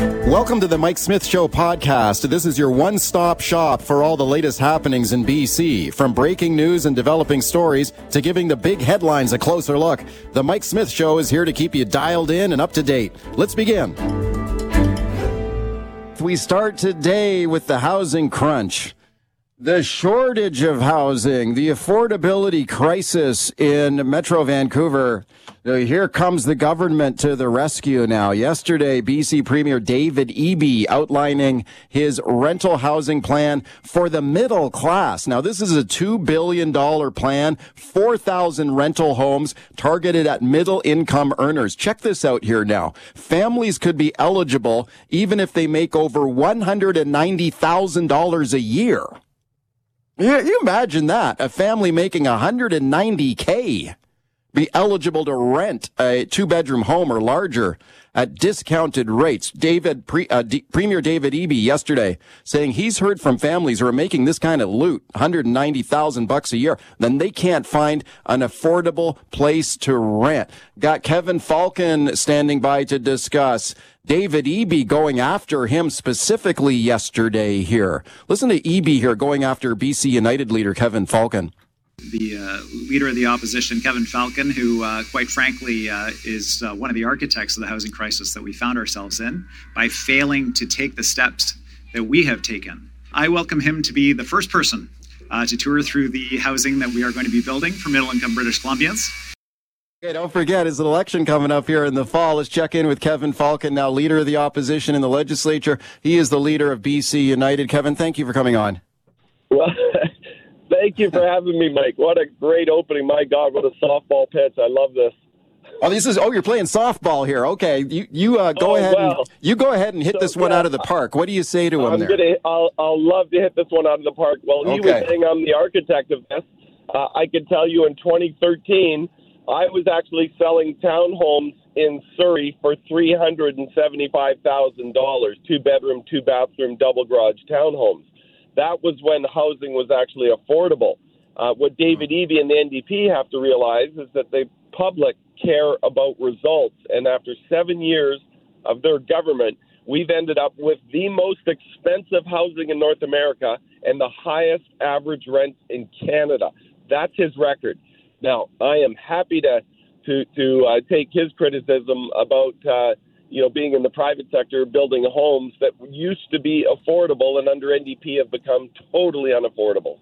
Welcome to the Mike Smith Show podcast. This is your one stop shop for all the latest happenings in BC. From breaking news and developing stories to giving the big headlines a closer look, the Mike Smith Show is here to keep you dialed in and up to date. Let's begin. We start today with the housing crunch. The shortage of housing, the affordability crisis in Metro Vancouver. Here comes the government to the rescue now. Yesterday, BC Premier David Eby outlining his rental housing plan for the middle class. Now, this is a $2 billion plan, 4,000 rental homes targeted at middle income earners. Check this out here now. Families could be eligible even if they make over $190,000 a year. Yeah, you imagine that. A family making 190K be eligible to rent a two bedroom home or larger at discounted rates. David, Pre, uh, D, Premier David Eby yesterday saying he's heard from families who are making this kind of loot, 190,000 bucks a year, then they can't find an affordable place to rent. Got Kevin Falcon standing by to discuss David Eby going after him specifically yesterday here. Listen to Eby here going after BC United leader Kevin Falcon. The uh, leader of the opposition, Kevin Falcon, who, uh, quite frankly, uh, is uh, one of the architects of the housing crisis that we found ourselves in by failing to take the steps that we have taken. I welcome him to be the first person uh, to tour through the housing that we are going to be building for middle income British Columbians. Okay, don't forget, it's an election coming up here in the fall. Let's check in with Kevin Falcon, now leader of the opposition in the legislature. He is the leader of BC United. Kevin, thank you for coming on. Well, thank you for having me, Mike. What a great opening. My God, what a softball pitch. I love this. Oh, this is oh, you're playing softball here. Okay, you you uh, go Oh, ahead and you go ahead and hit So, this one yeah, out of the park. What do you say to him I'm there? gonna. I'll. I'll love to hit this one out of the park. Well, he Okay. was saying I'm the architect of this. Uh, I can tell you, in 2013, I was actually selling townhomes in Surrey for three hundred and seventy-five thousand dollars, two bedroom, two bathroom, double garage townhomes. That was when housing was actually affordable. Uh, what David Eby and the NDP have to realize is that the public care about results, and after seven years of their government, we've ended up with the most expensive housing in North America and the highest average rent in Canada. That's his record. Now, I am happy to to to uh, take his criticism about uh, you know being in the private sector, building homes that used to be affordable and under NDP have become totally unaffordable.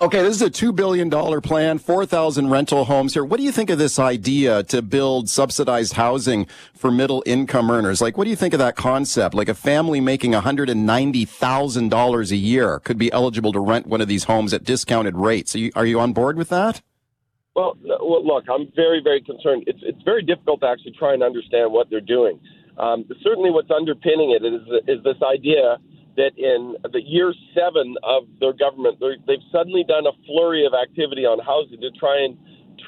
Okay, this is a $2 billion plan, 4,000 rental homes here. What do you think of this idea to build subsidized housing for middle income earners? Like, what do you think of that concept? Like a family making $190,000 a year could be eligible to rent one of these homes at discounted rates. Are you, are you on board with that? Well, well, look, I'm very, very concerned. It's it's very difficult to actually try and understand what they're doing. Um, certainly, what's underpinning it is is this idea that in the year seven of their government, they've suddenly done a flurry of activity on housing to try and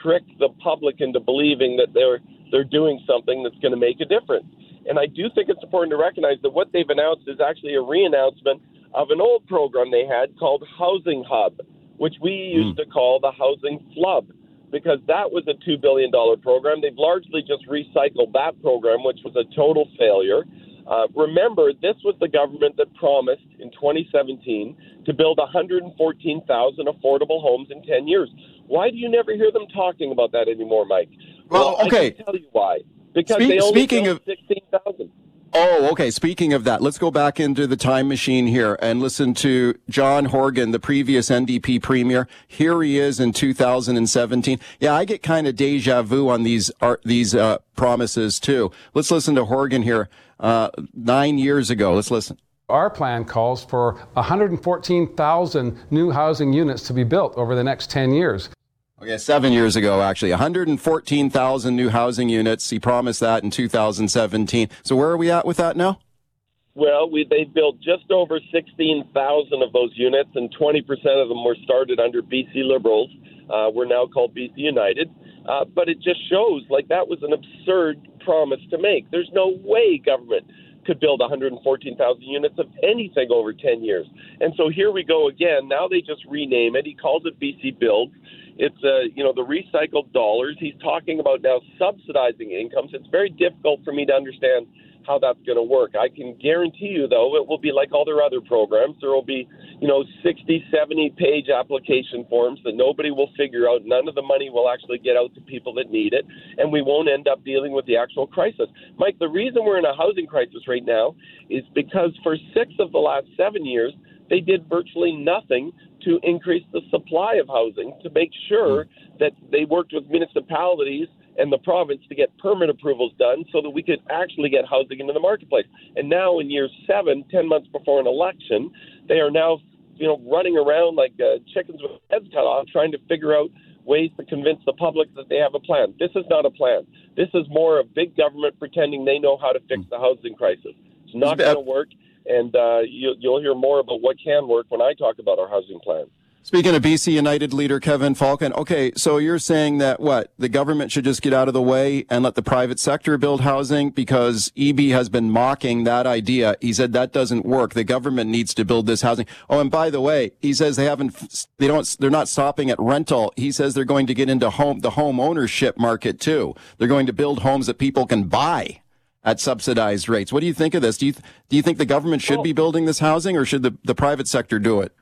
trick the public into believing that they're they're doing something that's going to make a difference. And I do think it's important to recognize that what they've announced is actually a re-announcement of an old program they had called Housing Hub, which we used to call the Housing Flub because that was a $2 billion program. They've largely just recycled that program, which was a total failure. Uh, remember, this was the government that promised in 2017 to build 114,000 affordable homes in 10 years. Why do you never hear them talking about that anymore, Mike? Well, I okay. can tell you why. Because Speak- they only speaking built of- 16,000. Oh, okay. Speaking of that, let's go back into the time machine here and listen to John Horgan, the previous NDP premier. Here he is in 2017. Yeah, I get kind of deja vu on these art, these uh, promises too. Let's listen to Horgan here uh, nine years ago. Let's listen. Our plan calls for 114,000 new housing units to be built over the next 10 years. Okay, seven years ago, actually, 114,000 new housing units. He promised that in 2017. So where are we at with that now? Well, we they built just over 16,000 of those units, and 20% of them were started under BC Liberals. Uh, we're now called BC United. Uh, but it just shows like that was an absurd promise to make. There's no way government could build 114,000 units of anything over 10 years. And so here we go again. Now they just rename it. He calls it BC Build. It's uh, you know the recycled dollars. He's talking about now subsidizing incomes. It's very difficult for me to understand how that's going to work. I can guarantee you, though, it will be like all their other programs. There will be, you know, 60, 70 page application forms that nobody will figure out. None of the money will actually get out to people that need it, and we won't end up dealing with the actual crisis. Mike, the reason we're in a housing crisis right now is because for six of the last seven years, they did virtually nothing to increase the supply of housing to make sure that they worked with municipalities and the province to get permit approvals done so that we could actually get housing into the marketplace. And now, in year seven, ten months before an election, they are now, you know, running around like uh, chickens with heads cut off, trying to figure out ways to convince the public that they have a plan. This is not a plan. This is more of big government pretending they know how to fix the housing crisis. It's not going to work, and uh, you, you'll hear more about what can work when I talk about our housing plan. Speaking of BC United leader Kevin Falcon, okay, so you're saying that what the government should just get out of the way and let the private sector build housing because Eby has been mocking that idea. He said that doesn't work. The government needs to build this housing. Oh, and by the way, he says they haven't, they don't, they're not stopping at rental. He says they're going to get into home, the home ownership market too. They're going to build homes that people can buy at subsidized rates. What do you think of this? Do you, do you think the government should oh. be building this housing or should the, the private sector do it?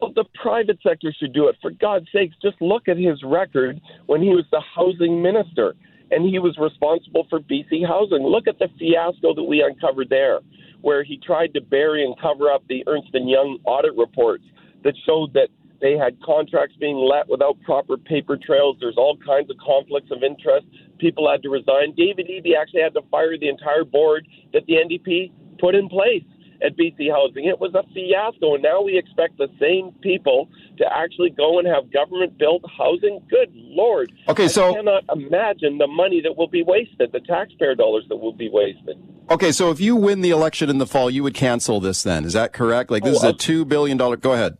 Well, the private sector should do it. For God's sakes, just look at his record when he was the housing minister and he was responsible for BC housing. Look at the fiasco that we uncovered there, where he tried to bury and cover up the Ernst and Young audit reports that showed that they had contracts being let without proper paper trails. There's all kinds of conflicts of interest. People had to resign. David Eby actually had to fire the entire board that the NDP put in place at BC Housing. It was a fiasco, and now we expect the same people to actually go and have government built housing. Good Lord. Okay, so. I cannot imagine the money that will be wasted, the taxpayer dollars that will be wasted. Okay, so if you win the election in the fall, you would cancel this then. Is that correct? Like, this oh, is a uh, $2 billion. Go ahead.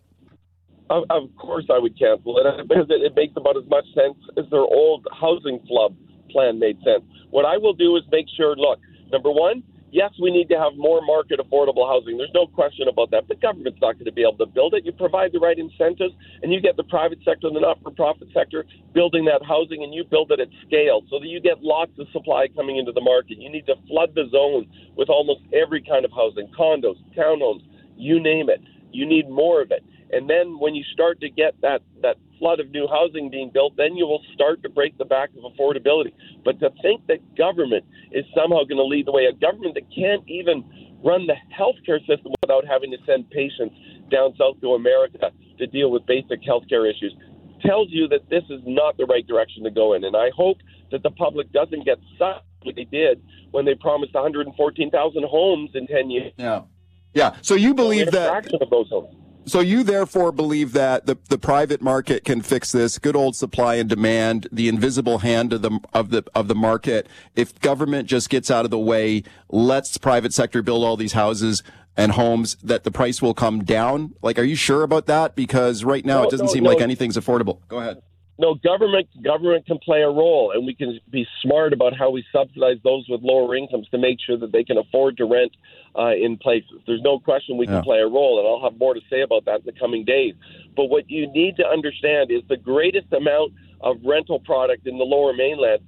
Of, of course, I would cancel it uh, because it, it makes about as much sense as their old housing flub plan made sense. What I will do is make sure look, number one, Yes, we need to have more market affordable housing. There's no question about that. The government's not going to be able to build it. You provide the right incentives, and you get the private sector and the not for profit sector building that housing, and you build it at scale so that you get lots of supply coming into the market. You need to flood the zone with almost every kind of housing condos, townhomes, you name it. You need more of it. And then when you start to get that, that flood of new housing being built, then you will start to break the back of affordability. But to think that government is somehow going to lead the way, a government that can't even run the healthcare system without having to send patients down south to America to deal with basic healthcare issues, tells you that this is not the right direction to go in. And I hope that the public doesn't get sucked like they did when they promised 114,000 homes in 10 years. Yeah. Yeah. So you believe that. those homes. So you therefore believe that the, the private market can fix this, good old supply and demand, the invisible hand of the of the of the market. If government just gets out of the way, lets the private sector build all these houses and homes, that the price will come down. Like, are you sure about that? Because right now no, it doesn't no, seem no. like anything's affordable. Go ahead. No, government government can play a role, and we can be smart about how we subsidize those with lower incomes to make sure that they can afford to rent uh, in places. There's no question we can yeah. play a role, and I'll have more to say about that in the coming days. But what you need to understand is the greatest amount of rental product in the Lower Mainland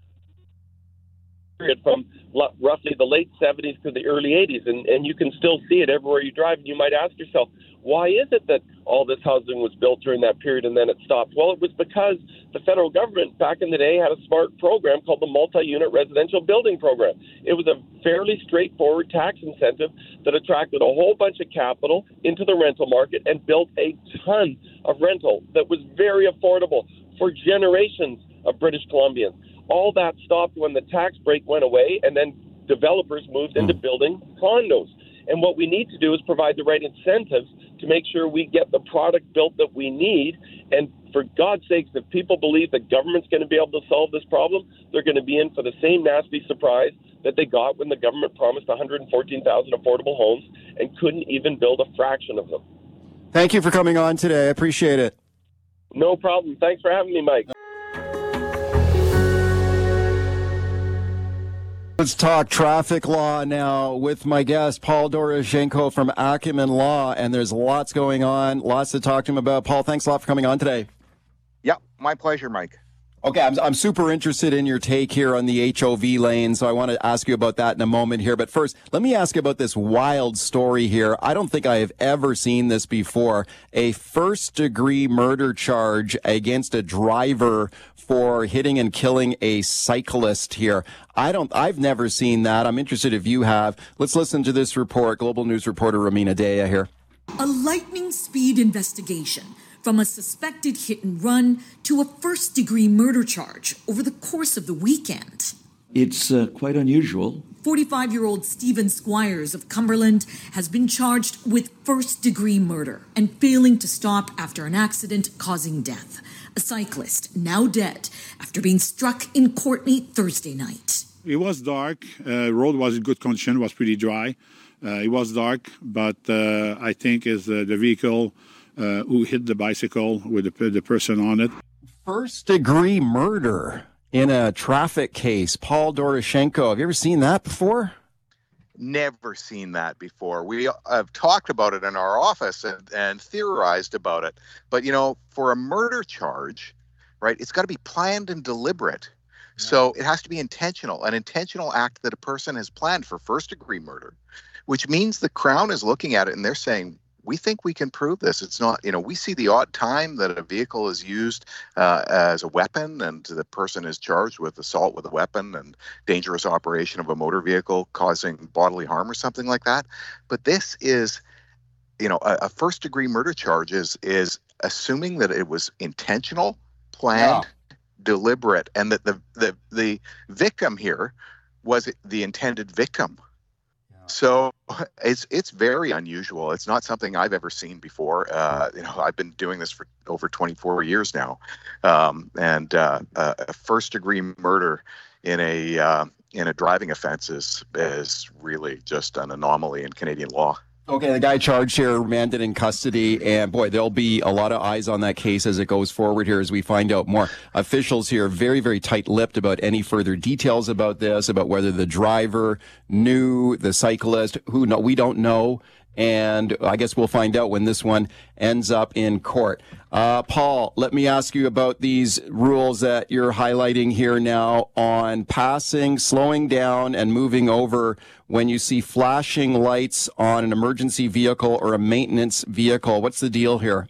from roughly the late 70s to the early 80s, and, and you can still see it everywhere you drive. And you might ask yourself, why is it that all this housing was built during that period and then it stopped? Well, it was because the federal government back in the day had a smart program called the Multi Unit Residential Building Program. It was a fairly straightforward tax incentive that attracted a whole bunch of capital into the rental market and built a ton of rental that was very affordable for generations of British Columbians. All that stopped when the tax break went away and then developers moved into hmm. building condos. And what we need to do is provide the right incentives to make sure we get the product built that we need. And for God's sakes, if people believe that government's going to be able to solve this problem, they're going to be in for the same nasty surprise that they got when the government promised 114,000 affordable homes and couldn't even build a fraction of them. Thank you for coming on today. I appreciate it. No problem. Thanks for having me, Mike. Let's talk traffic law now with my guest, Paul Doroshenko from Acumen Law. And there's lots going on, lots to talk to him about. Paul, thanks a lot for coming on today. Yeah, my pleasure, Mike. Okay, I'm, I'm super interested in your take here on the HOV lane, so I want to ask you about that in a moment here. But first, let me ask you about this wild story here. I don't think I have ever seen this before. A first degree murder charge against a driver for hitting and killing a cyclist here. I don't, I've never seen that. I'm interested if you have. Let's listen to this report. Global News reporter Rumina Daya here. A lightning speed investigation from a suspected hit and run to a first degree murder charge over the course of the weekend. It's uh, quite unusual. 45 year old Stephen Squires of Cumberland has been charged with first degree murder and failing to stop after an accident causing death. A cyclist now dead after being struck in Courtenay Thursday night. It was dark. Uh, road was in good condition. Was pretty dry. Uh, it was dark, but uh, I think is uh, the vehicle uh, who hit the bicycle with the, the person on it. First degree murder in a traffic case. Paul Doroshenko. Have you ever seen that before? Never seen that before. We have talked about it in our office and, and theorized about it. But, you know, for a murder charge, right, it's got to be planned and deliberate. So it has to be intentional, an intentional act that a person has planned for first degree murder, which means the Crown is looking at it and they're saying, we think we can prove this. It's not, you know, we see the odd time that a vehicle is used uh, as a weapon and the person is charged with assault with a weapon and dangerous operation of a motor vehicle causing bodily harm or something like that. But this is, you know, a, a first degree murder charge is, is assuming that it was intentional, planned, yeah. deliberate, and that the, the, the victim here was the intended victim. So it's it's very unusual. It's not something I've ever seen before. Uh, you know, I've been doing this for over 24 years now, um, and uh, a first degree murder in a uh, in a driving offense is is really just an anomaly in Canadian law. Okay, the guy charged here, remanded in custody, and boy, there'll be a lot of eyes on that case as it goes forward here as we find out more. Officials here very, very tight-lipped about any further details about this, about whether the driver knew the cyclist. Who know? We don't know and I guess we'll find out when this one ends up in court. Uh, Paul, let me ask you about these rules that you're highlighting here now on passing, slowing down, and moving over when you see flashing lights on an emergency vehicle or a maintenance vehicle. What's the deal here?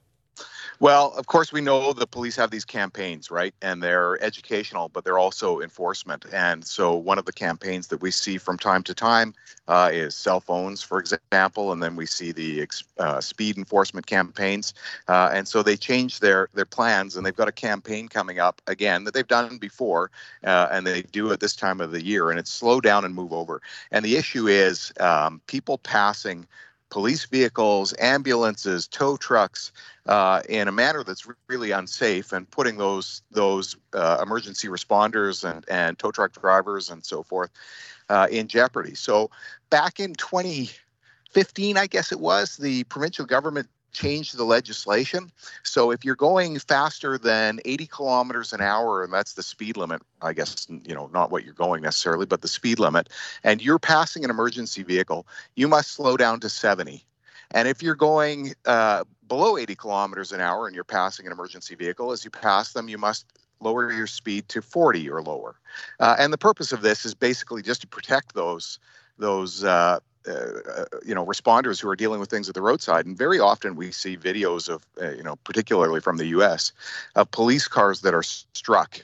Well, of course, we know the police have these campaigns, right? And they're educational, but they're also enforcement. And so, one of the campaigns that we see from time to time uh, is cell phones, for example, and then we see the uh, speed enforcement campaigns. Uh, and so, they change their their plans, and they've got a campaign coming up again that they've done before, uh, and they do it this time of the year. And it's slow down and move over. And the issue is um, people passing police vehicles, ambulances, tow trucks uh, in a manner that's really unsafe, and putting those those uh, emergency responders and and tow truck drivers and so forth uh, in jeopardy. So back in 2015, I guess it was, the provincial government changed the legislation. So if you're going faster than 80 kilometers an hour, and that's the speed limit, I guess, you know, not what you're going necessarily, but the speed limit, and you're passing an emergency vehicle, you must slow down to 70. And if you're going uh, below 80 kilometers an hour and you're passing an emergency vehicle, as you pass them, you must lower your speed to 40 or lower. Uh, and the purpose of this is basically just to protect those those uh, uh, you know responders who are dealing with things at the roadside. And very often we see videos of uh, you know particularly from the US of police cars that are struck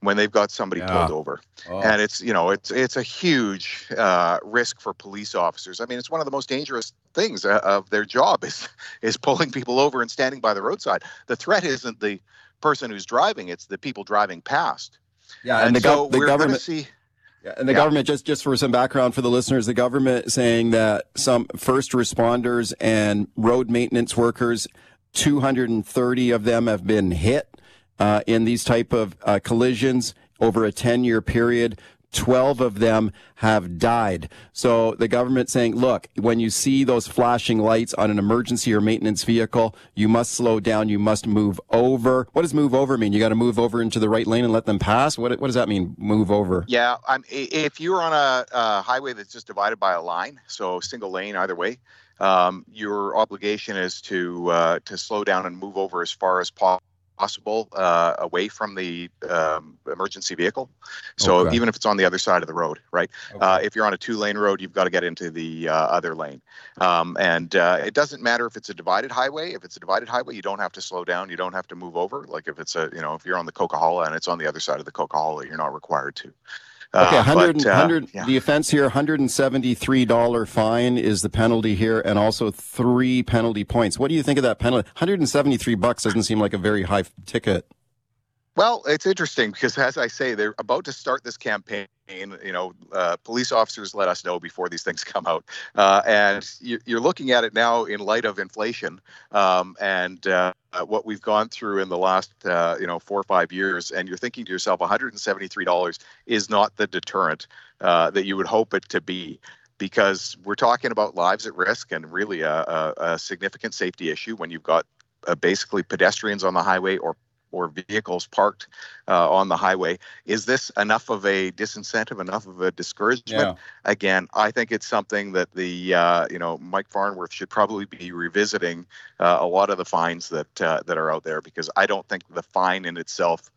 when they've got somebody yeah. pulled over. Oh. and it's you know it's it's a huge uh, risk for police officers. I mean it's one of the most dangerous things uh, of their job is is pulling people over and standing by the roadside. The threat isn't the person who's driving it's the people driving past. Yeah and, and the, so the government see and the yeah. government, just, just for some background for the listeners, the government saying that some first responders and road maintenance workers, 230 of them have been hit uh, in these type of uh, collisions over a 10 year period. 12 of them have died. So the government saying, look, when you see those flashing lights on an emergency or maintenance vehicle, you must slow down. You must move over. What does move over mean? You got to move over into the right lane and let them pass? What, what does that mean, move over? Yeah. I'm, if you're on a, a highway that's just divided by a line, so single lane either way, um, your obligation is to uh, to slow down and move over as far as possible possible uh, away from the um, emergency vehicle. So Okay. even if it's on the other side of the road, right? Uh, if you're on a two-lane road, you've got to get into the uh, other lane. Um, and uh, it doesn't matter if it's a divided highway. If it's a divided highway, you don't have to slow down. You don't have to move over. Like if it's a, you know, if you're on the Coquihalla and it's on the other side of the Coquihalla, you're not required to. Okay, Uh, 100, but, uh, 100 yeah. the offense here, $173 fine is the penalty here, and also three penalty points. What do you think of that penalty? 173 bucks doesn't seem like a very high ticket. Well, it's interesting because, as I say, they're about to start this campaign. You know, uh, police officers let us know before these things come out, uh, and you, you're looking at it now in light of inflation um, and uh, what we've gone through in the last, uh, you know, four or five years. And you're thinking to yourself, 173 dollars is not the deterrent uh, that you would hope it to be. Because we're talking about lives at risk and really a, a, a significant safety issue when you've got uh, basically pedestrians on the highway or or vehicles parked uh, on the highway. Is this enough of a disincentive, enough of a discouragement? Again, I think it's something that the uh, you know Mike Farnworth should probably be revisiting uh, a lot of the fines that uh, that are out there because I don't think the fine in itself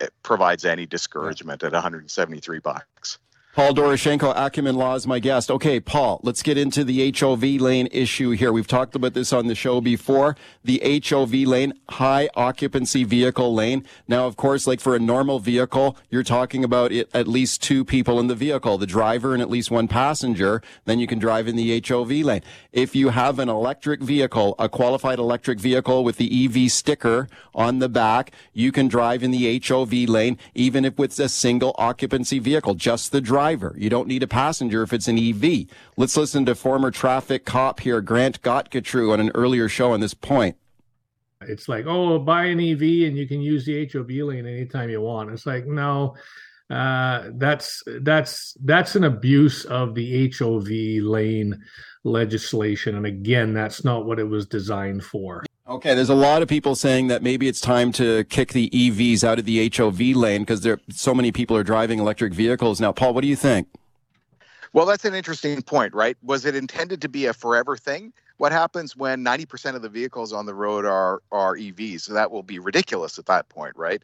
uh, provides any discouragement at 173 bucks. Paul Doroshenko, Acumen Law is my guest. Okay, Paul, let's get into the HOV lane issue here. We've talked about this on the show before. The HOV lane, high occupancy vehicle lane. Now, of course, like for a normal vehicle, you're talking about it, at least two people in the vehicle, the driver and at least one passenger. Then you can drive in the HOV lane. If you have an electric vehicle, a qualified electric vehicle with the EV sticker on the back, you can drive in the HOV lane, even if it's a single occupancy vehicle, just the driver. You don't need a passenger if it's an EV. Let's listen to former traffic cop here, Grant Gottgetreu, on an earlier show on this point. It's like, oh, buy an EV and you can use the HOV lane anytime you want. It's like, no, uh, that's that's that's an abuse of the HOV lane legislation, and again, that's not what it was designed for. Okay, there's a lot of people saying that maybe it's time to kick the EVs out of the HOV lane because there so many people are driving electric vehicles now. Paul, what do you think? Well, that's an interesting point, right? Was it intended to be a forever thing? What happens when 90% of the vehicles on the road are are EVs? So that will be ridiculous at that point, right?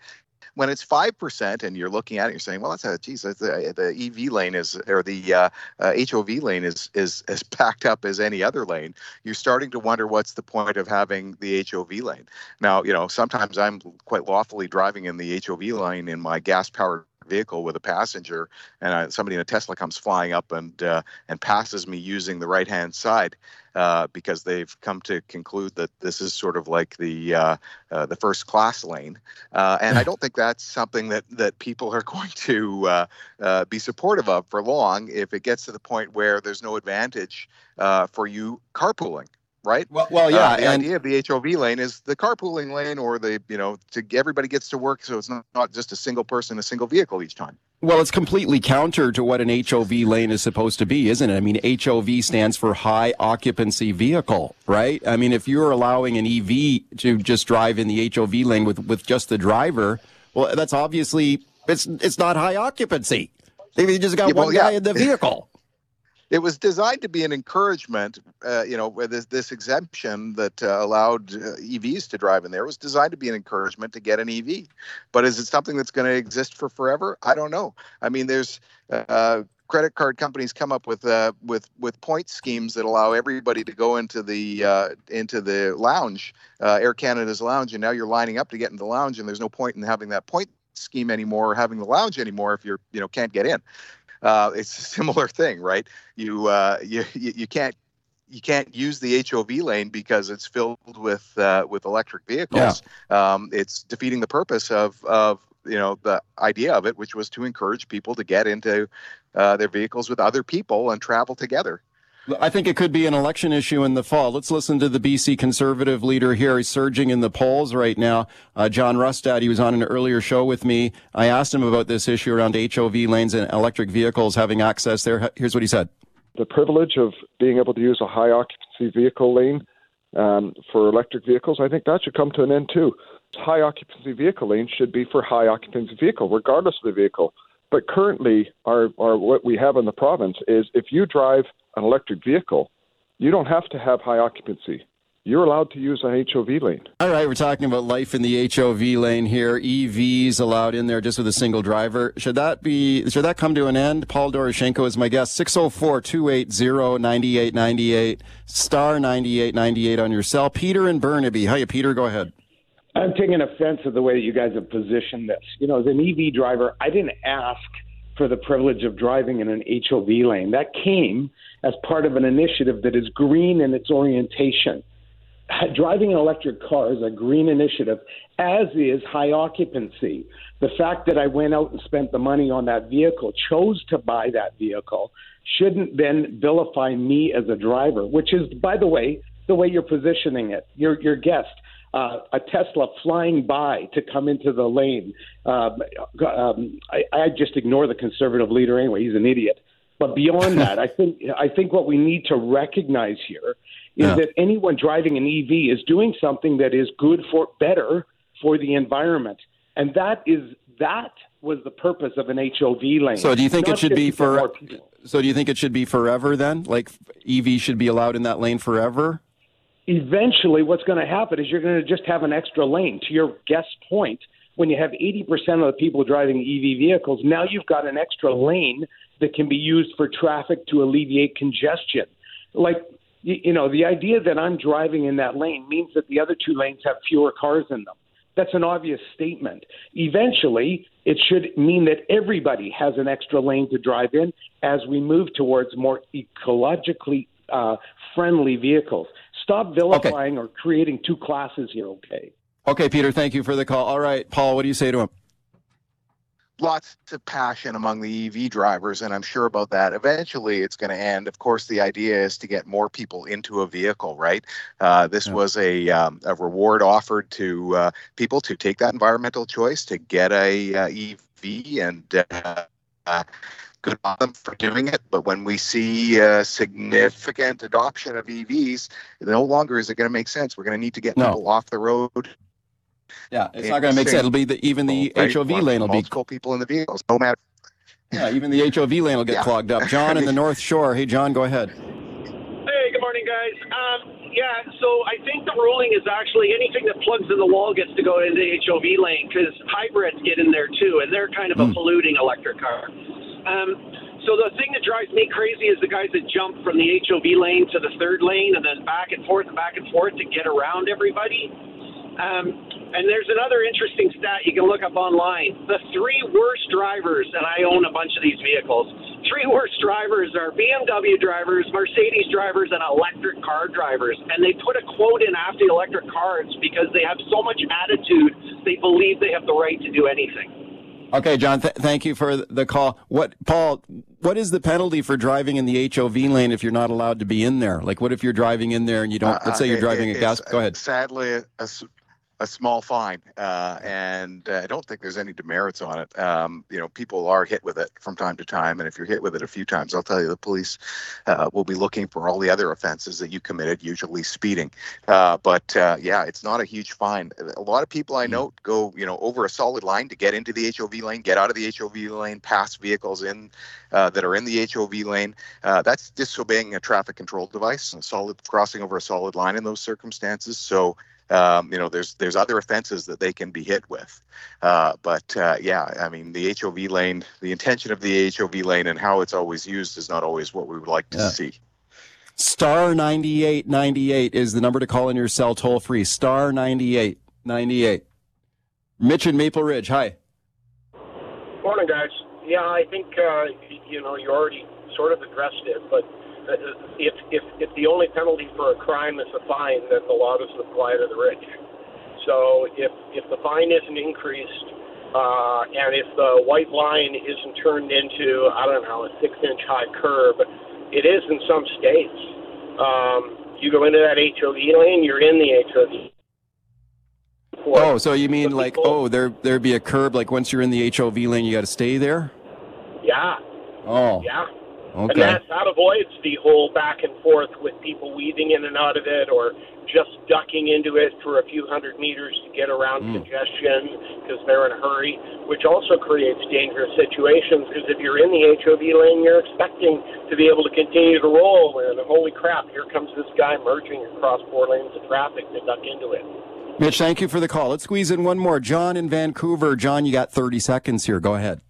When it's five percent, and you're looking at it, you're saying, "Well, that's a geez, that's the, the EV lane is or the uh, uh, HOV lane is is as packed up as any other lane." You're starting to wonder what's the point of having the HOV lane. Now, you know, sometimes I'm quite lawfully driving in the HOV lane in my gas-powered vehicle with a passenger, and uh, somebody in a Tesla comes flying up and uh, and passes me using the right hand side uh, because they've come to conclude that this is sort of like the uh, uh, the first class lane, uh, and I don't think that's something that that people are going to uh, uh, be supportive of for long if it gets to the point where there's no advantage uh, for you carpooling. Right. Well, well, yeah, Uh, the and- idea of the HOV lane is the carpooling lane, or the you know, to everybody gets to work, so it's not, not just a single person, a single vehicle each time. Well, it's completely counter to what an HOV lane is supposed to be, isn't it? I mean, HOV stands for high occupancy vehicle, right? I mean, if you're allowing an EV to just drive in the HOV lane with, with just the driver, well, that's obviously, it's, it's not high occupancy. They just got Yeah, well, one guy yeah. in the vehicle. It was designed to be an encouragement, uh, you know, with this, this exemption that uh, allowed uh, EVs to drive in there was designed to be an encouragement to get an EV. But is it something that's going to exist for forever? I don't know. I mean, there's uh, credit card companies come up with uh, with with point schemes that allow everybody to go into the uh, into the lounge, uh, Air Canada's lounge, and now you're lining up to get in the lounge, and there's no point in having that point scheme anymore, or having the lounge anymore if you're you know can't get in uh, it's a similar thing, right? You, uh, you you can't you can't use the HOV lane because it's filled with uh, with electric vehicles. Um, it's defeating the purpose of of you know the idea of it, which was to encourage people to get into uh, their vehicles with other people and travel together. I think it could be an election issue in the fall. Let's listen to the BC conservative leader here. He's surging in the polls right now. Uh, John Rustad, he was on an earlier show with me. I asked him about this issue around HOV lanes and electric vehicles having access there. Here's what he said. the privilege of being able to use a high occupancy vehicle lane um, for electric vehicles, I think that should come to an end too. High occupancy vehicle lanes should be for high occupancy vehicle, regardless of the vehicle. But currently, our, our what we have in the province is if you drive an electric vehicle, you don't have to have high occupancy. you're allowed to use an HOV lane. All right, we're talking about life in the HOV lane here. EVs allowed in there just with a single driver. Should that be should that come to an end? Paul Doroshenko is my guest. 604-280-9898 star 9898 on your cell. Peter and Burnaby. Hiya, Peter, go ahead. I'm taking offense at the way that you guys have positioned this. You know, as an EV driver, I didn't ask for the privilege of driving in an HOV lane. That came as part of an initiative that is green in its orientation. Driving an electric car is a green initiative, as is high occupancy. The fact that I went out and spent the money on that vehicle, chose to buy that vehicle, shouldn't then vilify me as a driver, which is, by the way, the way you're positioning it. Your, your guest uh, a Tesla flying by to come into the lane. Um, um, I, I just ignore the conservative leader anyway. He's an idiot. But beyond that, I think I think what we need to recognize here is Yeah. that anyone driving an EV is doing something that is good for better for the environment, and that is that was the purpose of an HOV lane. So do you think Not it should be to get more for. So do you think it should be forever then? Like EV should be allowed in that lane forever? Eventually what's going to happen is you're going to just have an extra lane. To your guest point, when you have 80% of the people driving EV vehicles, now you've got an extra lane that can be used for traffic to alleviate congestion. Like, you, know, the idea that I'm driving in that lane means that the other two lanes have fewer cars in them. That's an obvious statement. Eventually, it should mean that everybody has an extra lane to drive in as we move towards more ecologically uh, friendly vehicles. Stop vilifying or creating two classes here, okay? Okay, Peter, thank you for the call. All right, Paul, what do you say to him? lots of passion among the EV drivers, and I'm sure about that. Eventually, it's going to end. Of course, the idea is to get more people into a vehicle, right? Uh, this was a, um, a reward offered to uh, people to take that environmental choice to get a uh, EV, and uh, uh, good on them for doing it. But when we see uh, significant adoption of EVs, no longer is it going to make sense. We're going to need to get No. people off the road. Yeah, it's not going to make sense. It'll be the, even the Right? HOV Want lane will be multiple people in the vehicles, no matter. yeah, even the HOV lane will get Yeah. clogged up. John in the North Shore. Hey, John, go ahead. Hey, good morning, guys. Um, yeah, so I think the ruling is actually anything that plugs in the wall gets to go into the HOV lane because hybrids get in there too, and they're kind of a polluting electric car. Um, so the thing that drives me crazy is the guys that jump from the HOV lane to the third lane and then back and forth and back and forth to get around everybody. Um, and there's another interesting stat you can look up online. The three worst drivers, and I own a bunch of these vehicles, three worst drivers are BMW drivers, Mercedes drivers, and electric car drivers. And they put a quote in after the electric cars because they have so much attitude, they believe they have the right to do anything. Okay, John, th- thank you for the call. What, Paul, what is the penalty for driving in the HOV lane if you're not allowed to be in there? Like, what if you're driving in there and you don't, let's say you're Uh, driving it- a gas, go ahead. Sadly, a, a small fine, uh, and uh, I don't think there's any demerits on it. Um, you know, people are hit with it from time to time, and if you're hit with it a few times, I'll tell you, the police uh, will be looking for all the other offenses that you committed, usually speeding. Uh, but uh, yeah, it's not a huge fine. A lot of people I know go, you know, over a solid line to get into the HOV lane, get out of the HOV lane, pass vehicles in uh, that are in the HOV lane. Uh, that's disobeying a traffic control device, a solid crossing over a solid line in those circumstances. So. Um, you know, there's there's other offenses that they can be hit with, uh, but uh, yeah, I mean, the HOV lane, the intention of the HOV lane, and how it's always used is not always what we would like to Yeah. see. Star 9898 is the number to call in your cell toll free. Star 9898. Mitch in Maple Ridge. Hi. Morning, guys. Yeah, I think uh, you know you already sort of addressed it, but if if if the only penalty for a crime is a fine, then the law doesn't apply to the rich. So if if the fine isn't increased, uh, and if the white line isn't turned into I don't know a six inch high curb, it is in some states. Um, you go into that HOV lane, you're in the HOV. Oh, so you mean like, oh, there there'd be a curb, like once you're in the HOV lane, you got to stay there? Yeah. Oh. Yeah. Okay. And that, that avoids the whole back and forth with people weaving in and out of it or just ducking into it for a few hundred meters to get around Hmm. congestion because they're in a hurry, which also creates dangerous situations because if you're in the HOV lane, you're expecting to be able to continue to roll, and holy crap, here comes this guy merging across four lanes of traffic to duck into it. Mitch, thank you for the call. Let's squeeze in one more. John in Vancouver. John, you got 30 seconds here. Go ahead.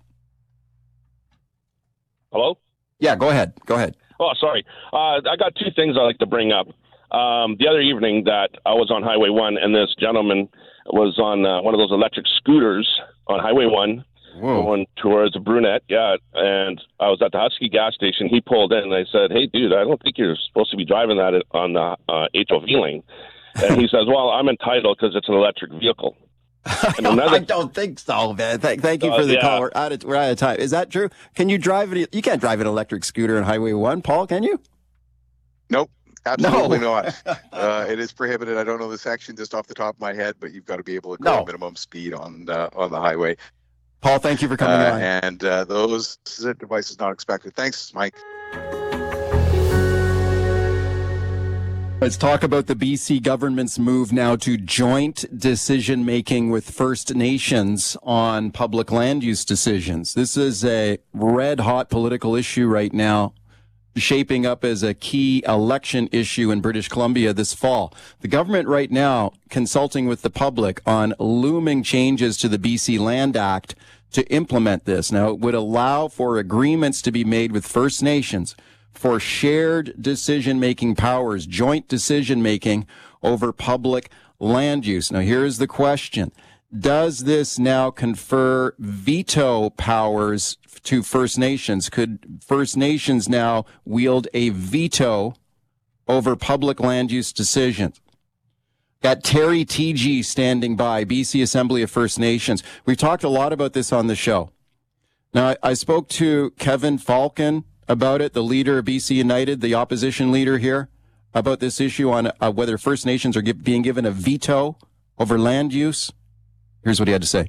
Hello? Yeah, go ahead. Go ahead. Oh, sorry. Uh, I got two things I'd like to bring up. Um, the other evening that I was on Highway 1 and this gentleman was on uh, one of those electric scooters on Highway 1 going towards a Brunette. Yeah. And I was at the Husky gas station. He pulled in and I said, Hey, dude, I don't think you're supposed to be driving that on the uh, HOV lane. And he says, Well, I'm entitled because it's an electric vehicle. And another- I don't think so, man. Thank, thank you Uh, for the yeah. call. We're out, of, we're out of time. Is that true? Can you drive it? You can't drive an electric scooter on Highway 1, Paul, can you? Nope, absolutely No. not. Uh, it is prohibited. I don't know the section just off the top of my head, but you've got to be able to go No. minimum speed on uh, on the highway. Paul, thank you for coming Uh, on. and uh, those devices not expected. Thanks, Mike. Let's talk about the BC government's move now to joint decision making with First Nations on public land use decisions. This is a red hot political issue right now, shaping up as a key election issue in British Columbia this fall. The government right now consulting with the public on looming changes to the BC Land Act to implement this. Now, it would allow for agreements to be made with First Nations for shared decision making powers, joint decision making over public land use. Now, here's the question. Does this now confer veto powers to First Nations? Could First Nations now wield a veto over public land use decisions? Got Terry Teegee standing by, BC Assembly of First Nations. We've talked a lot about this on the show. Now, I spoke to Kevin Falcon about it, the leader of BC United, the opposition leader here, about this issue on uh, whether First Nations are being given a veto over land use. Here's what he had to say.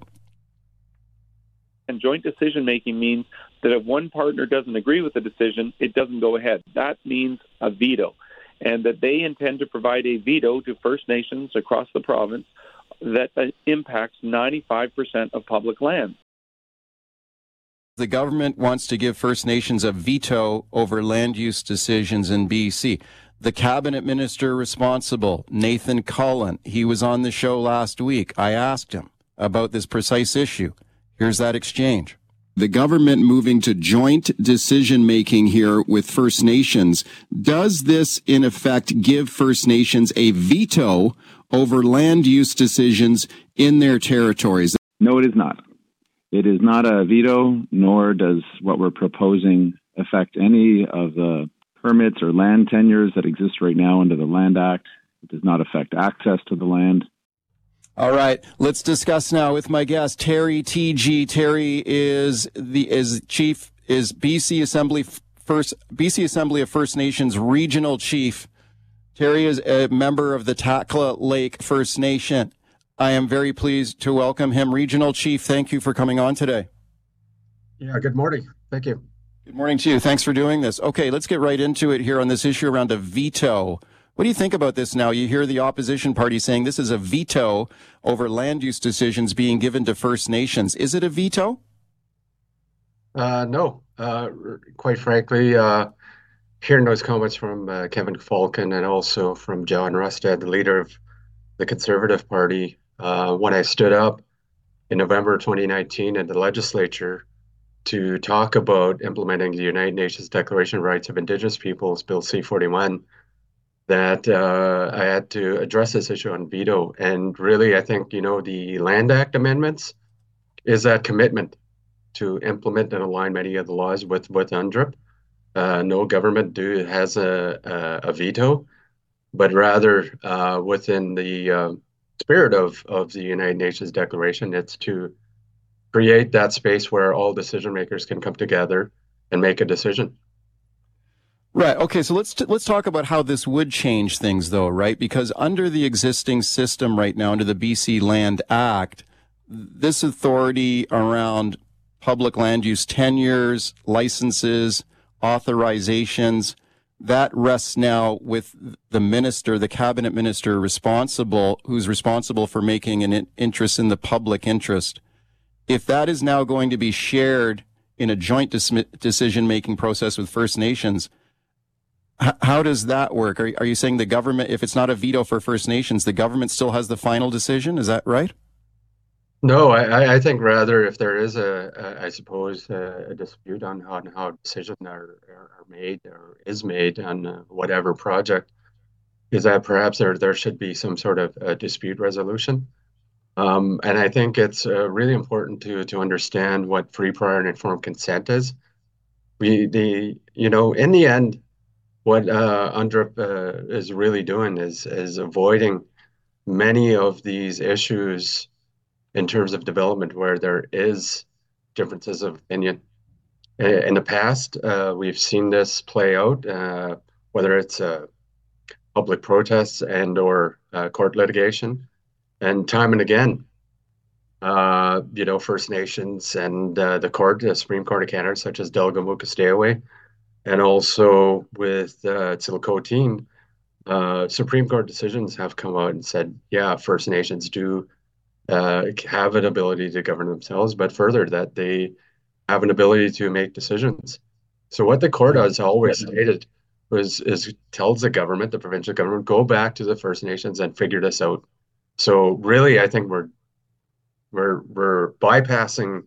And joint decision making means that if one partner doesn't agree with the decision, it doesn't go ahead. That means a veto. And that they intend to provide a veto to First Nations across the province that uh, impacts 95% of public land. The government wants to give First Nations a veto over land use decisions in BC. The cabinet minister responsible, Nathan Cullen, he was on the show last week. I asked him about this precise issue. Here's that exchange. The government moving to joint decision making here with First Nations. Does this, in effect, give First Nations a veto over land use decisions in their territories? No, it is not. It is not a veto, nor does what we're proposing affect any of the permits or land tenures that exist right now under the Land Act. It does not affect access to the land. All right, let's discuss now with my guest Terry Teegee. Terry is the is chief is BC Assembly first BC Assembly of First Nations regional chief. Terry is a member of the Takla Lake First Nation. I am very pleased to welcome him, regional chief. Thank you for coming on today. Yeah, good morning. Thank you. Good morning to you. Thanks for doing this. Okay, let's get right into it here on this issue around a veto. What do you think about this now? You hear the opposition party saying this is a veto over land use decisions being given to First Nations. Is it a veto? Uh, no, uh, quite frankly, uh, hearing those comments from uh, Kevin Falcon and also from John Rustad, the leader of the Conservative Party, uh, when I stood up in November 2019 in the legislature to talk about implementing the United Nations Declaration of Rights of Indigenous Peoples, Bill C-41, that uh, I had to address this issue on veto. And really, I think, you know, the Land Act amendments is that commitment to implement and align many of the laws with, with UNDRIP. Uh, no government do has a, a, a veto, but rather uh, within the uh, spirit of, of the United Nations Declaration, it's to create that space where all decision makers can come together and make a decision. Right. Okay. So let's t- let's talk about how this would change things, though, right? Because under the existing system right now, under the BC Land Act, this authority around public land use tenures, licenses, authorizations, that rests now with the minister, the cabinet minister responsible, who's responsible for making an interest in the public interest. If that is now going to be shared in a joint dis- decision making process with First Nations, h- how does that work? Are, are you saying the government, if it's not a veto for First Nations, the government still has the final decision? Is that right? No, I, I think rather if there is a, a I suppose, a, a dispute on how, on how decisions are, are made or is made on uh, whatever project, is that perhaps there there should be some sort of a dispute resolution. Um, and I think it's uh, really important to to understand what free, prior, and informed consent is. We the you know in the end, what uh, UNDRIP uh, is really doing is is avoiding many of these issues in terms of development where there is differences of opinion. In the past, uh, we've seen this play out, uh, whether it's uh, public protests and or uh, court litigation, and time and again, uh, you know, First Nations and uh, the court, the Supreme Court of Canada, such as Delgamuukw Gisday'wa, and also with uh, Tsilhqot'in, Supreme Court decisions have come out and said, yeah, First Nations do uh, have an ability to govern themselves, but further that they have an ability to make decisions. So what the court has always stated was is tells the government, the provincial government, go back to the First Nations and figure this out. So really, I think we're we're we're bypassing.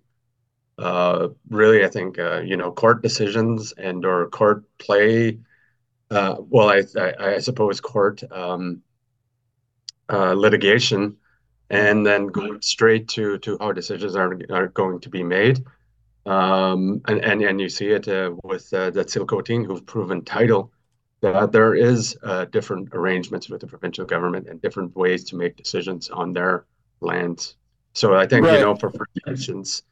Uh, really, I think uh, you know court decisions and or court play. Uh, well, I, I, I suppose court um, uh, litigation and then going straight to to how decisions are are going to be made. Um, and, and and you see it uh, with uh, the Tsilhqot'in who've proven title that there is uh, different arrangements with the provincial government and different ways to make decisions on their lands. So I think right. you know for First Nations,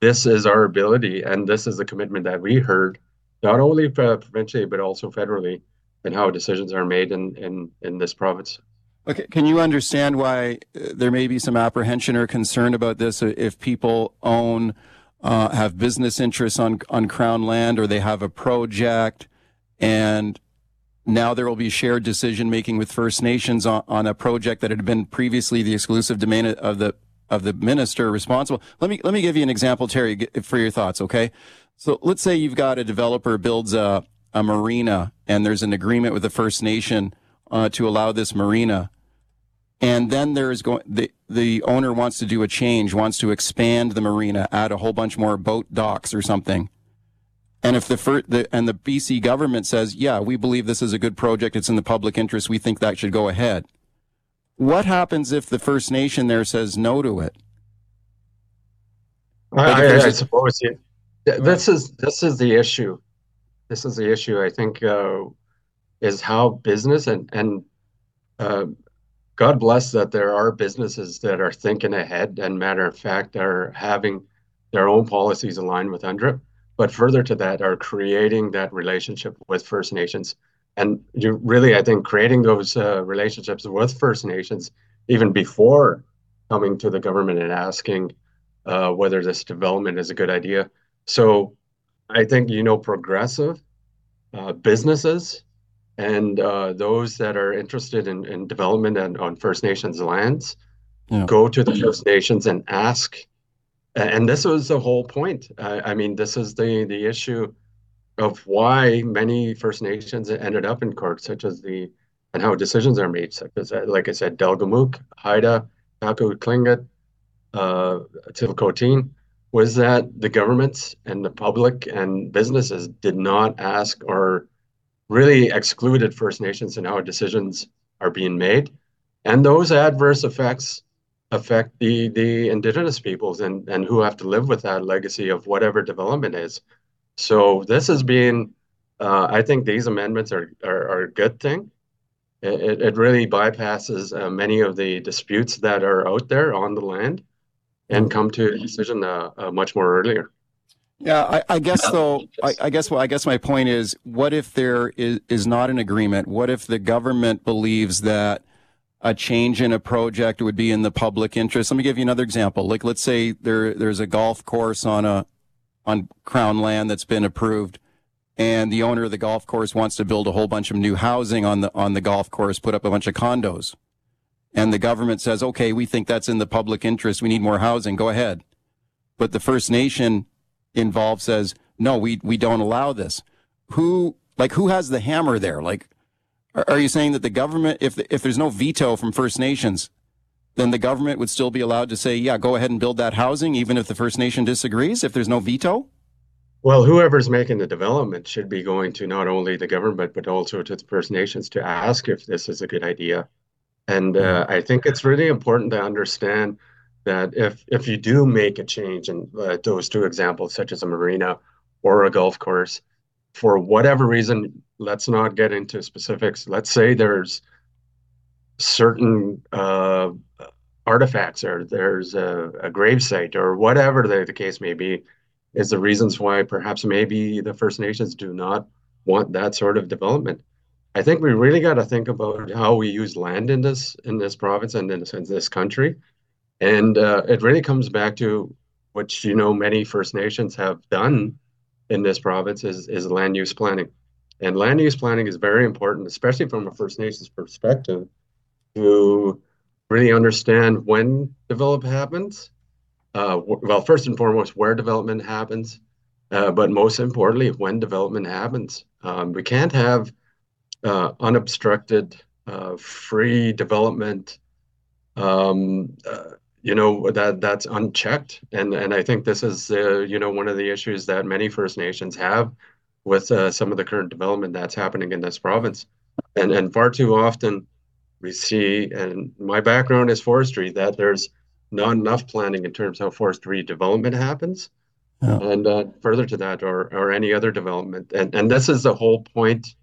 this is our ability, and this is the commitment that we heard not only provincially but also federally, and how decisions are made in in in this province. Okay, can you understand why uh, there may be some apprehension or concern about this if people own, uh, have business interests on on Crown land, or they have a project, and now there will be shared decision making with First Nations on, on a project that had been previously the exclusive domain of the of the minister responsible. Let me let me give you an example, Terry, for your thoughts. Okay, so let's say you've got a developer builds a a marina, and there's an agreement with the First Nation uh, to allow this marina and then there is going the the owner wants to do a change, wants to expand the marina, add a whole bunch more boat docks or something. And if the, fir- the and the BC government says, "Yeah, we believe this is a good project. It's in the public interest. We think that should go ahead." What happens if the First Nation there says no to it? I, I, I suppose it, this is this is the issue. This is the issue. I think uh, is how business and and uh, God bless that there are businesses that are thinking ahead and matter of fact are having their own policies aligned with UNDRIP, but further to that are creating that relationship with First Nations. And you really, I think, creating those uh, relationships with First Nations even before coming to the government and asking uh, whether this development is a good idea. So I think, you know, progressive uh, businesses and uh, those that are interested in, in development and on First Nations lands yeah. go to the First Nations and ask. And this was the whole point. Uh, I mean, this is the the issue of why many First Nations ended up in court, such as the and how decisions are made, such as uh, like I said, Delgamuukw, Haida, Taku Tlingit, uh, Tsilhqot'in, was that the governments and the public and businesses did not ask or really excluded First Nations in how decisions are being made. And those adverse effects affect the the indigenous peoples and, and who have to live with that legacy of whatever development is. So this is being uh, I think these amendments are, are, are a good thing. It, it really bypasses uh, many of the disputes that are out there on the land and come to a decision uh, uh much more earlier. Yeah, I, I guess though. I, I, guess well, I guess my point is, what if there is, is not an agreement? What if the government believes that a change in a project would be in the public interest? Let me give you another example. Like, let's say there there's a golf course on a on crown land that's been approved, and the owner of the golf course wants to build a whole bunch of new housing on the on the golf course, put up a bunch of condos. And the government says, "Okay, we think that's in the public interest. We need more housing. Go ahead." But the First Nation involved says, "No, we we don't allow this." Who like who has the hammer there? Like are, are you saying that the government if if there's no veto from First Nations, then the government would still be allowed to say, "Yeah, go ahead and build that housing even if the First Nation disagrees if there's no veto?" Well, whoever's making the development should be going to not only the government but also to the First Nations to ask if this is a good idea. And uh, I think it's really important to understand that if if you do make a change in uh, those two examples, such as a marina or a golf course, for whatever reason, let's not get into specifics. Let's say there's certain uh, artifacts or there's a, a grave site or whatever the, the case may be is the reasons why perhaps maybe the First Nations do not want that sort of development. I think we really got to think about how we use land in this in this province and in this, in this country, and uh, it really comes back to which you know many First Nations have done in this province is is land use planning, and land use planning is very important, especially from a First Nations perspective, to really understand when development happens uh, well, first and foremost, where development happens, uh, but most importantly, when development happens. Um, we can't have uh, unobstructed, uh, free development. Um, uh, you know that that's unchecked, and and I think this is uh, you know one of the issues that many First Nations have with some of the current development that's happening in this province, and and far too often we see, and my background is forestry, that there's not enough planning in terms of how forestry development happens. Yeah. And uh, further to that, or, or any other development. And, and this is the whole point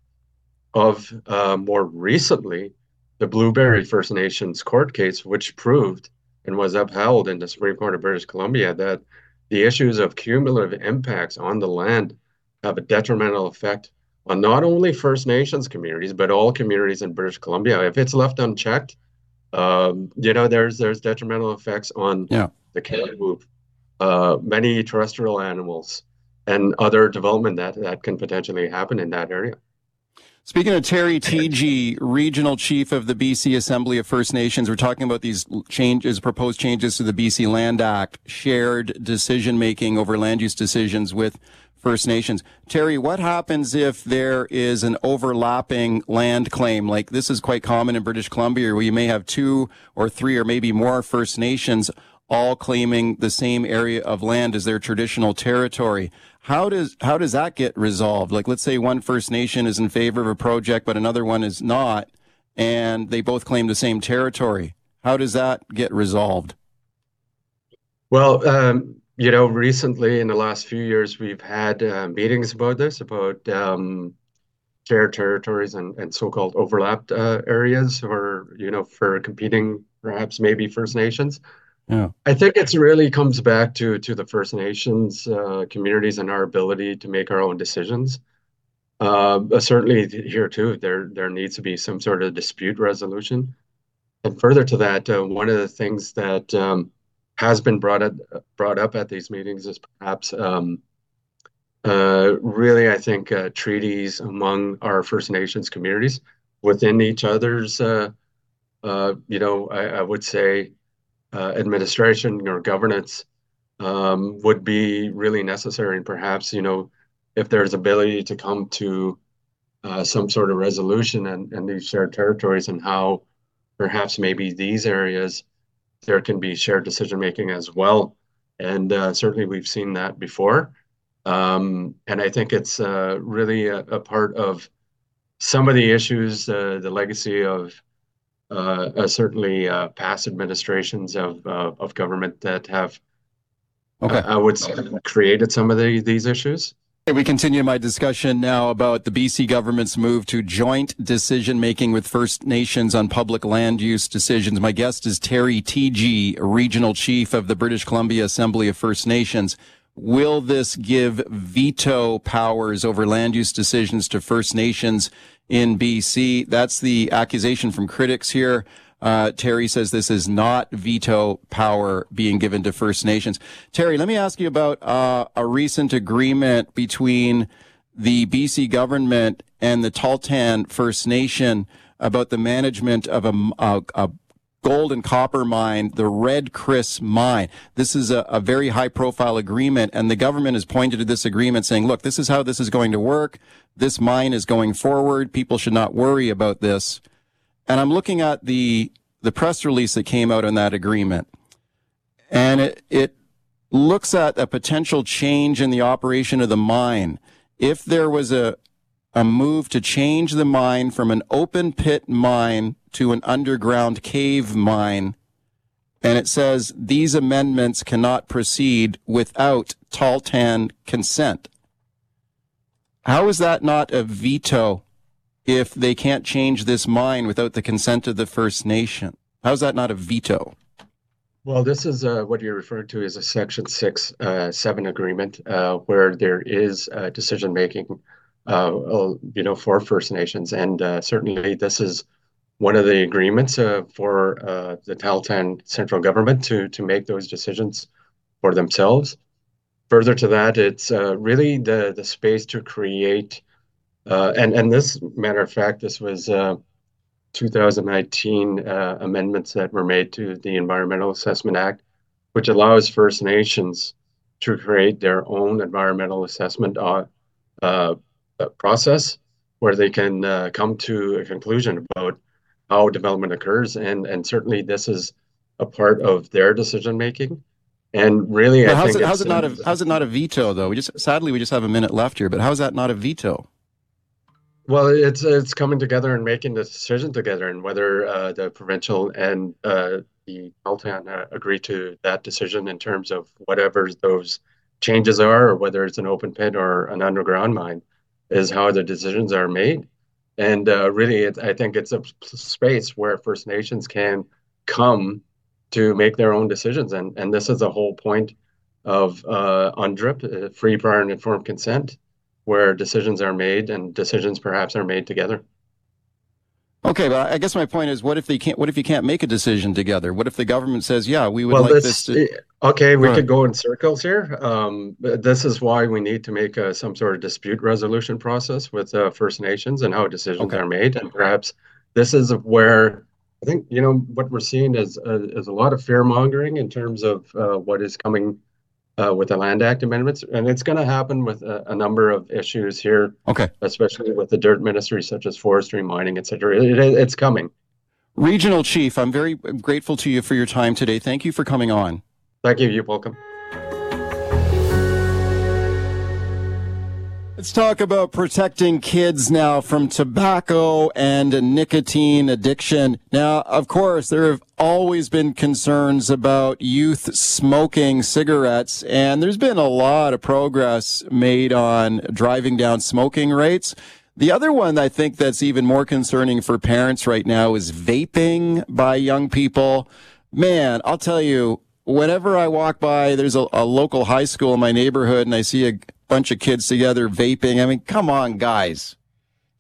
of uh, more recently the Blueberry First Nations court case, which proved and was upheld in the Supreme Court of British Columbia that the issues of cumulative impacts on the land have a detrimental effect on not only First Nations communities, but all communities in British Columbia. If it's left unchecked, um, you know, there's there's detrimental effects on yeah. the caribou, uh, many terrestrial animals, and other development that that can potentially happen in that area. Speaking of Terry Teegee, Regional Chief of the BC Assembly of First Nations, we're talking about these changes, proposed changes to the BC Land Act, shared decision making over land use decisions with First Nations. Terry, what happens if there is an overlapping land claim? Like this is quite common in British Columbia, where you may have two or three or maybe more First Nations all claiming the same area of land as their traditional territory. How does how does that get resolved? Like let's say one First Nation is in favor of a project, but another one is not, and they both claim the same territory. How does that get resolved? Well, um, you know, recently in the last few years, we've had uh, meetings about this, about um, shared territories and, and so-called overlapped uh, areas, or you know, for competing perhaps maybe First Nations. Yeah. I think it really comes back to to the First Nations uh, communities and our ability to make our own decisions. Uh, certainly here too, there there needs to be some sort of dispute resolution. And further to that, uh, one of the things that um, has been brought up brought up at these meetings is perhaps um, uh, really, I think, uh, treaties among our First Nations communities within each other's, uh, you know, I, I would say, administration or governance um, would be really necessary. And perhaps, you know, if there's ability to come to uh, some sort of resolution and, these shared territories and how perhaps maybe these areas there can be shared decision making as well. And uh, certainly we've seen that before. Um, and I think it's uh, really a, a, part of some of the issues, uh, the legacy of uh, uh, Uh, uh, certainly uh, past administrations of, uh, of government that have, okay. I would say, created some of the, these issues. We continue my discussion now about the BC government's move to joint decision making with First Nations on public land use decisions. My guest is Terry Teegee, Regional Chief of the British Columbia Assembly of First Nations. Will this give veto powers over land use decisions to First Nations in BC? That's the accusation from critics here. Uh, Terry says this is not veto power being given to First Nations. Terry, let me ask you about uh, a recent agreement between the BC government and the Tahltan First Nation about the management of a, a, a gold and copper mine, the Red Chris mine. This is a, a, very high profile agreement, and the government has pointed to this agreement saying, look, this is how this is going to work. This mine is going forward. People should not worry about this. And I'm looking at the, the press release that came out on that agreement, and it, it looks at a potential change in the operation of the mine. If there was a, a move to change the mine from an open pit mine to an underground cave mine. And it says these amendments cannot proceed without Tahltan consent. How is that not a veto if they can't change this mine without the consent of the First Nation? How is that not a veto? Well, this is uh, what you're referring to as a Section 6 uh, 7 agreement, uh, where there is decision making uh, you know, for First Nations. And uh, certainly this is one of the agreements uh, for uh, the Tahltan central government to, to make those decisions for themselves. Further to that, it's uh, really the, the space to create, uh, and, and this matter of fact, this was 2019 amendments that were made to the Environmental Assessment Act, which allows First Nations to create their own environmental assessment uh, process where they can uh, come to a conclusion about how development occurs. And and certainly this is a part of their decision making. And really I how's, it, how's it not a how's it not a veto though? We just sadly we just have a minute left here but how's that not a veto? Well it's it's coming together and making the decision together and whether uh, the provincial and uh, the Tahltan uh, agree to that decision in terms of whatever those changes are or whether it's an open pit or an underground mine is how the decisions are made. And uh, really, it, I think it's a space where First Nations can come to make their own decisions. And, and this is the whole point of uh, UNDRIP, uh, free, prior, and informed consent, where decisions are made and decisions perhaps are made together. Okay, but I guess my point is, what if they can't? What if you can't make a decision together? What if the government says, "Yeah, we would well, like this"? this to... Okay, we could go in circles here. Um, this is why we need to make uh, some sort of dispute resolution process with uh, First Nations and how decisions okay. are made, and perhaps this is where I think you know what we're seeing is uh, is a lot of fear mongering in terms of uh, what is coming uh, with the Land Act amendments, and it's going to happen with a, a, number of issues here. Okay, especially with the dirt ministry, such as forestry, mining, etc. It, it, it's coming. Regional Chief, I'm very grateful to you for your time today. Thank you for coming on. Thank you. You're welcome. Let's talk about protecting kids now from tobacco and nicotine addiction. Now, of course, there have always been concerns about youth smoking cigarettes, and there's been a lot of progress made on driving down smoking rates. The other one I think that's even more concerning for parents right now is vaping by young people. Man, I'll tell you, whenever I walk by, there's a, a local high school in my neighborhood and I see a bunch of kids together vaping. I mean, come on, guys.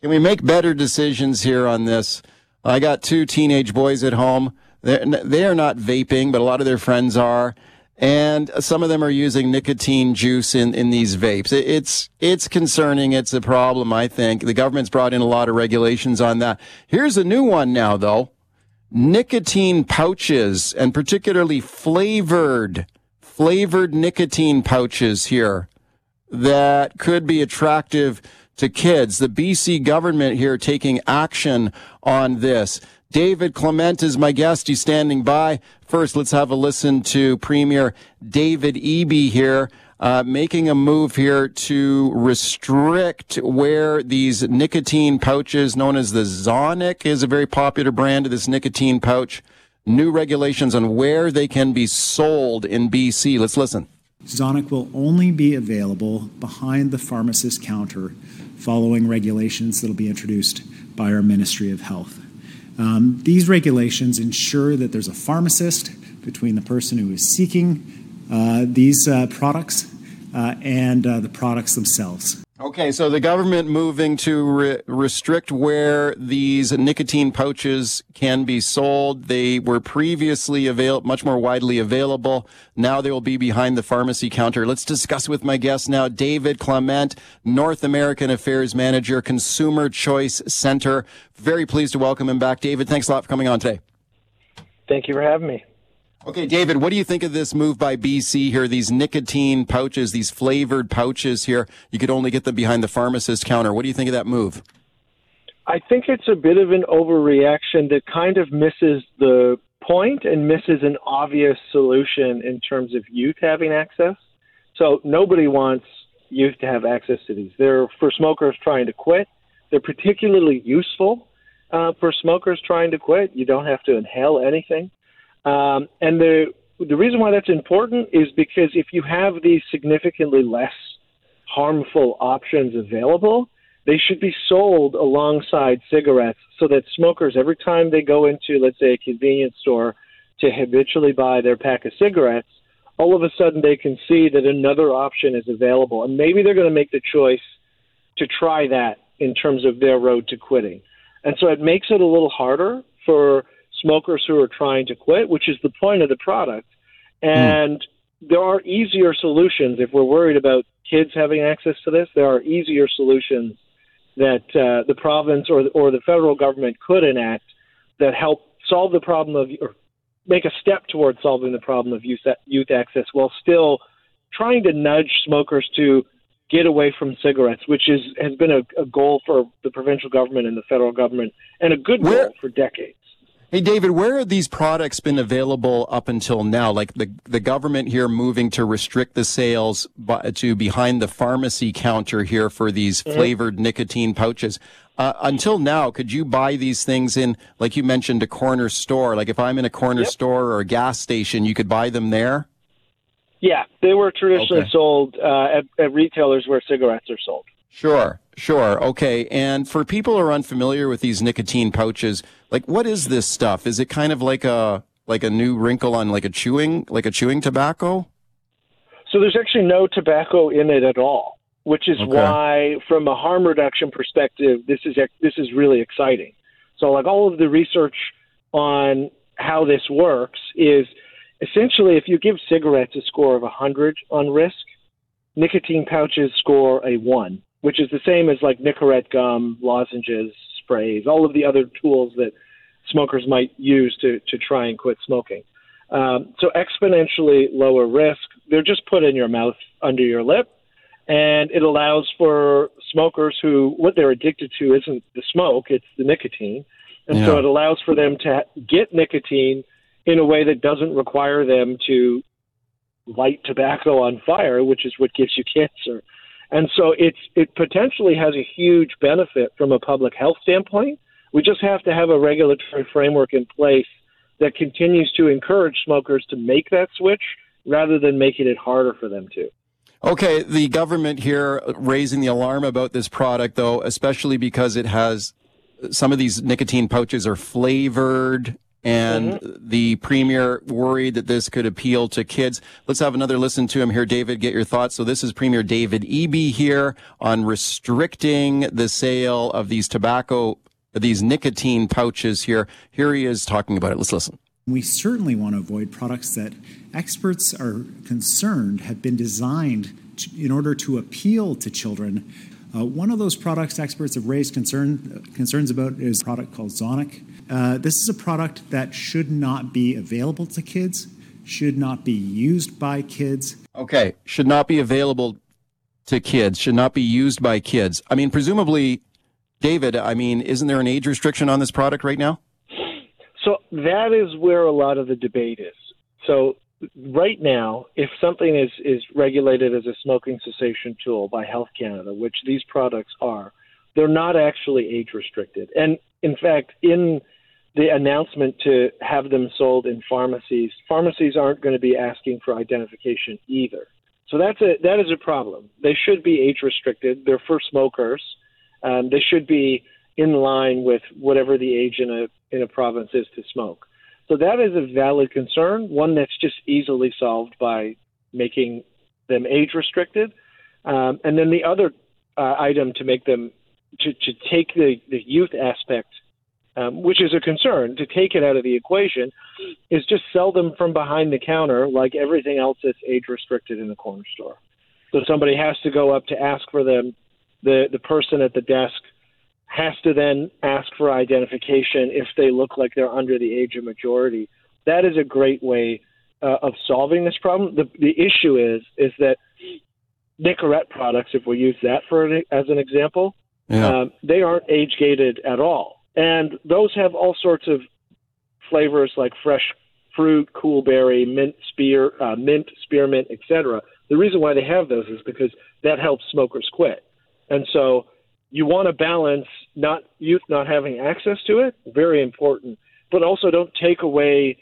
Can we make better decisions here on this? I got two teenage boys at home. They're, they are not vaping, but a lot of their friends are. And some of them are using nicotine juice in, in these vapes. It's, it's concerning. It's a problem, I think. The government's brought in a lot of regulations on that. Here's a new one now, though. Nicotine pouches and particularly flavored, flavored nicotine pouches here that could be attractive to kids. The BC government here taking action on this. David Clement is my guest. He's standing by. First, let's have a listen to Premier David Eby here, uh, making a move here to restrict where these nicotine pouches, known as the Zonnic, is a very popular brand of this nicotine pouch. New regulations on where they can be sold in BC. Let's listen. Zonnic will only be available behind the pharmacist counter following regulations that will be introduced by our Ministry of Health. Um, these regulations ensure that there's a pharmacist between the person who is seeking uh, these uh, products uh, and uh, the products themselves. Okay, so the government moving to re- restrict where these nicotine pouches can be sold. They were previously avail- much more widely available. Now they will be behind the pharmacy counter. Let's discuss with my guest now, David Clement, North American Affairs Manager, Consumer Choice Center. Very pleased to welcome him back. David, thanks a lot for coming on today. Thank you for having me. Okay, David, what do you think of this move by BC here? These nicotine pouches, these flavored pouches here, you could only get them behind the pharmacist counter. What do you think of that move? I think it's a bit of an overreaction that kind of misses the point and misses an obvious solution in terms of youth having access. So nobody wants youth to have access to these. They're for smokers trying to quit. They're particularly useful uh, for smokers trying to quit. You don't have to inhale anything. Um, and the the reason why that's important is because if you have these significantly less harmful options available, they should be sold alongside cigarettes so that smokers, every time they go into, let's say, a convenience store to habitually buy their pack of cigarettes, all of a sudden they can see that another option is available. And maybe they're going to make the choice to try that in terms of their road to quitting. And so it makes it a little harder for smokers who are trying to quit, which is the point of the product. And mm. there are easier solutions if we're worried about kids having access to this. There are easier solutions that uh, the province or or the federal government could enact that help solve the problem of or make a step towards solving the problem of youth youth access while still trying to nudge smokers to get away from cigarettes, which is has been a, a goal for the provincial government and the federal government, and a good goal Where, for decades. Hey, David, where have these products been available up until now? Like the, the government here moving to restrict the sales to behind the pharmacy counter here for these mm-hmm. flavored nicotine pouches. Uh, until now, could you buy these things in, like you mentioned, a corner store? Like if I'm in a corner yep. store or a gas station, you could buy them there? Yeah, they were traditionally okay. sold uh, at, at retailers where cigarettes are sold. Sure, sure. Okay. And for people who are unfamiliar with these nicotine pouches, like what is this stuff? Is it kind of like a like a new wrinkle on like a chewing like a chewing tobacco? So there's actually no tobacco in it at all, which is okay. why from a harm reduction perspective, this is this is really exciting. So like all of the research on how this works is essentially if you give cigarettes a score of 100 on risk, nicotine pouches score a 1 which is the same as like Nicorette gum, lozenges, sprays, all of the other tools that smokers might use to, to try and quit smoking. Um, so exponentially lower risk. They're just put in your mouth under your lip, and it allows for smokers who what they're addicted to isn't the smoke; it's the nicotine, and yeah. so it allows for them to get nicotine in a way that doesn't require them to light tobacco on fire, which is what gives you cancer. And so it's it potentially has a huge benefit from a public health standpoint. We just have to have a regulatory framework in place that continues to encourage smokers to make that switch rather than making it harder for them to. Okay, the government here raising the alarm about this product though, especially because it has some of these nicotine pouches are flavored and mm-hmm. the premier worried that this could appeal to kids. Let's have another listen to him here. David, get your thoughts. So this is Premier David Eby here on restricting the sale of these tobacco, these nicotine pouches here. Here he is talking about it. Let's listen. We certainly want to avoid products that experts are concerned have been designed to, in order to appeal to children. Uh, one of those products experts have raised concern, uh, concerns about is a product called Zonnic. Uh, this is a product that should not be available to kids, should not be used by kids. Okay, should not be available to kids, should not be used by kids. I mean, presumably, David, I mean, isn't there an age restriction on this product right now? So that is where a lot of the debate is. So right now, if something is, is regulated as a smoking cessation tool by Health Canada, which these products are, they're not actually age restricted. And in fact, in the announcement to have them sold in pharmacies, pharmacies aren't going to be asking for identification either. So that's a that is a problem. They should be age restricted. They're for smokers. Um, they should be in line with whatever the age in a in a province is to smoke. So that is a valid concern, one that's just easily solved by making them age restricted. Um, and then the other uh, item to make them to, to take the, the youth aspect, um, which is a concern, to take it out of the equation, is just sell them from behind the counter like everything else that's age restricted in the corner store. So somebody has to go up to ask for them. The the person at the desk has to then ask for identification if they look like they're under the age of majority. That is a great way uh, of solving this problem. The the issue is is that Nicorette products, if we use that for an, as an example, Yeah. um, they aren't age gated at all, and those have all sorts of flavors like fresh fruit, cool berry, mint spear, uh, mint spearmint, etc. The reason why they have those is because that helps smokers quit, and so you want to balance not youth not having access to it, very important, but also don't take away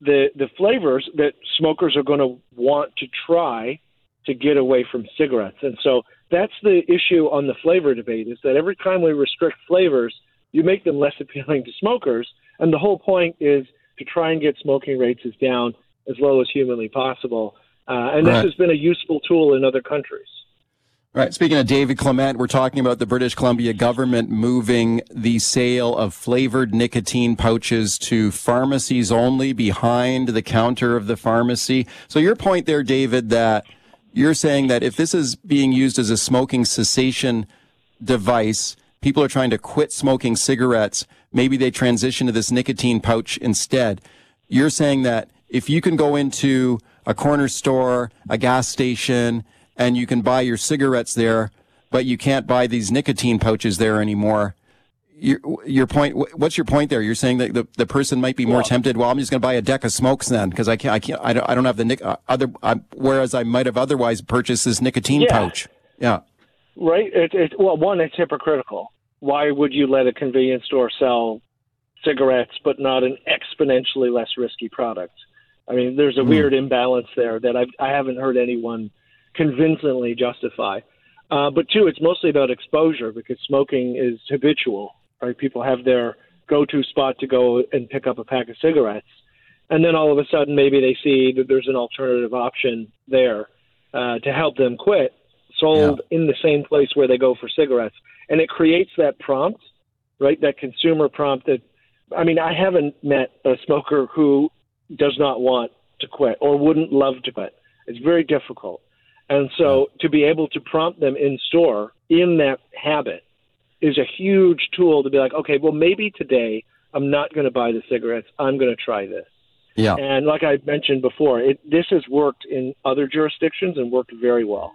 the the flavors that smokers are going to want to try to get away from cigarettes. And so that's the issue on the flavor debate is that every time we restrict flavors, you make them less appealing to smokers. And the whole point is to try and get smoking rates as down as low as humanly possible. Uh, and this Right. has been a useful tool in other countries. Right. Speaking of David Clement, we're talking about the British Columbia government moving the sale of flavored nicotine pouches to pharmacies only behind the counter of the pharmacy. So your point there, David, that you're saying that if this is being used as a smoking cessation device, people are trying to quit smoking cigarettes, maybe they transition to this nicotine pouch instead. You're saying that if you can go into a corner store, a gas station, and you can buy your cigarettes there, but you can't buy these nicotine pouches there anymore. Your, your point, what's your point there? You're saying that the, the person might be more tempted. Well, I'm just going to buy a deck of smokes then because I can't, I can't, I don't, I don't have the nic- uh, other, uh, whereas I might have otherwise purchased this nicotine Yeah. pouch. Yeah. Right? It, it, well, one, it's hypocritical. Why would you let a convenience store sell cigarettes but not an exponentially less risky product? I mean, there's a Hmm. weird imbalance there that I've, I haven't heard anyone convincingly justify. Uh, but two, it's mostly about exposure because smoking is habitual. Right? People have their go-to spot to go and pick up a pack of cigarettes, and then all of a sudden maybe they see that there's an alternative option there uh, to help them quit, sold in the same place where they go for cigarettes, and it creates that prompt, right? That consumer prompt that. I mean, I haven't met a smoker who does not want to quit or wouldn't love to quit. It's very difficult. And so to be able to prompt them in store in that habit is a huge tool to be like, okay, well, maybe today I'm not going to buy the cigarettes. I'm going to try this. Yeah. And like I mentioned before, it, this has worked in other jurisdictions and worked very well.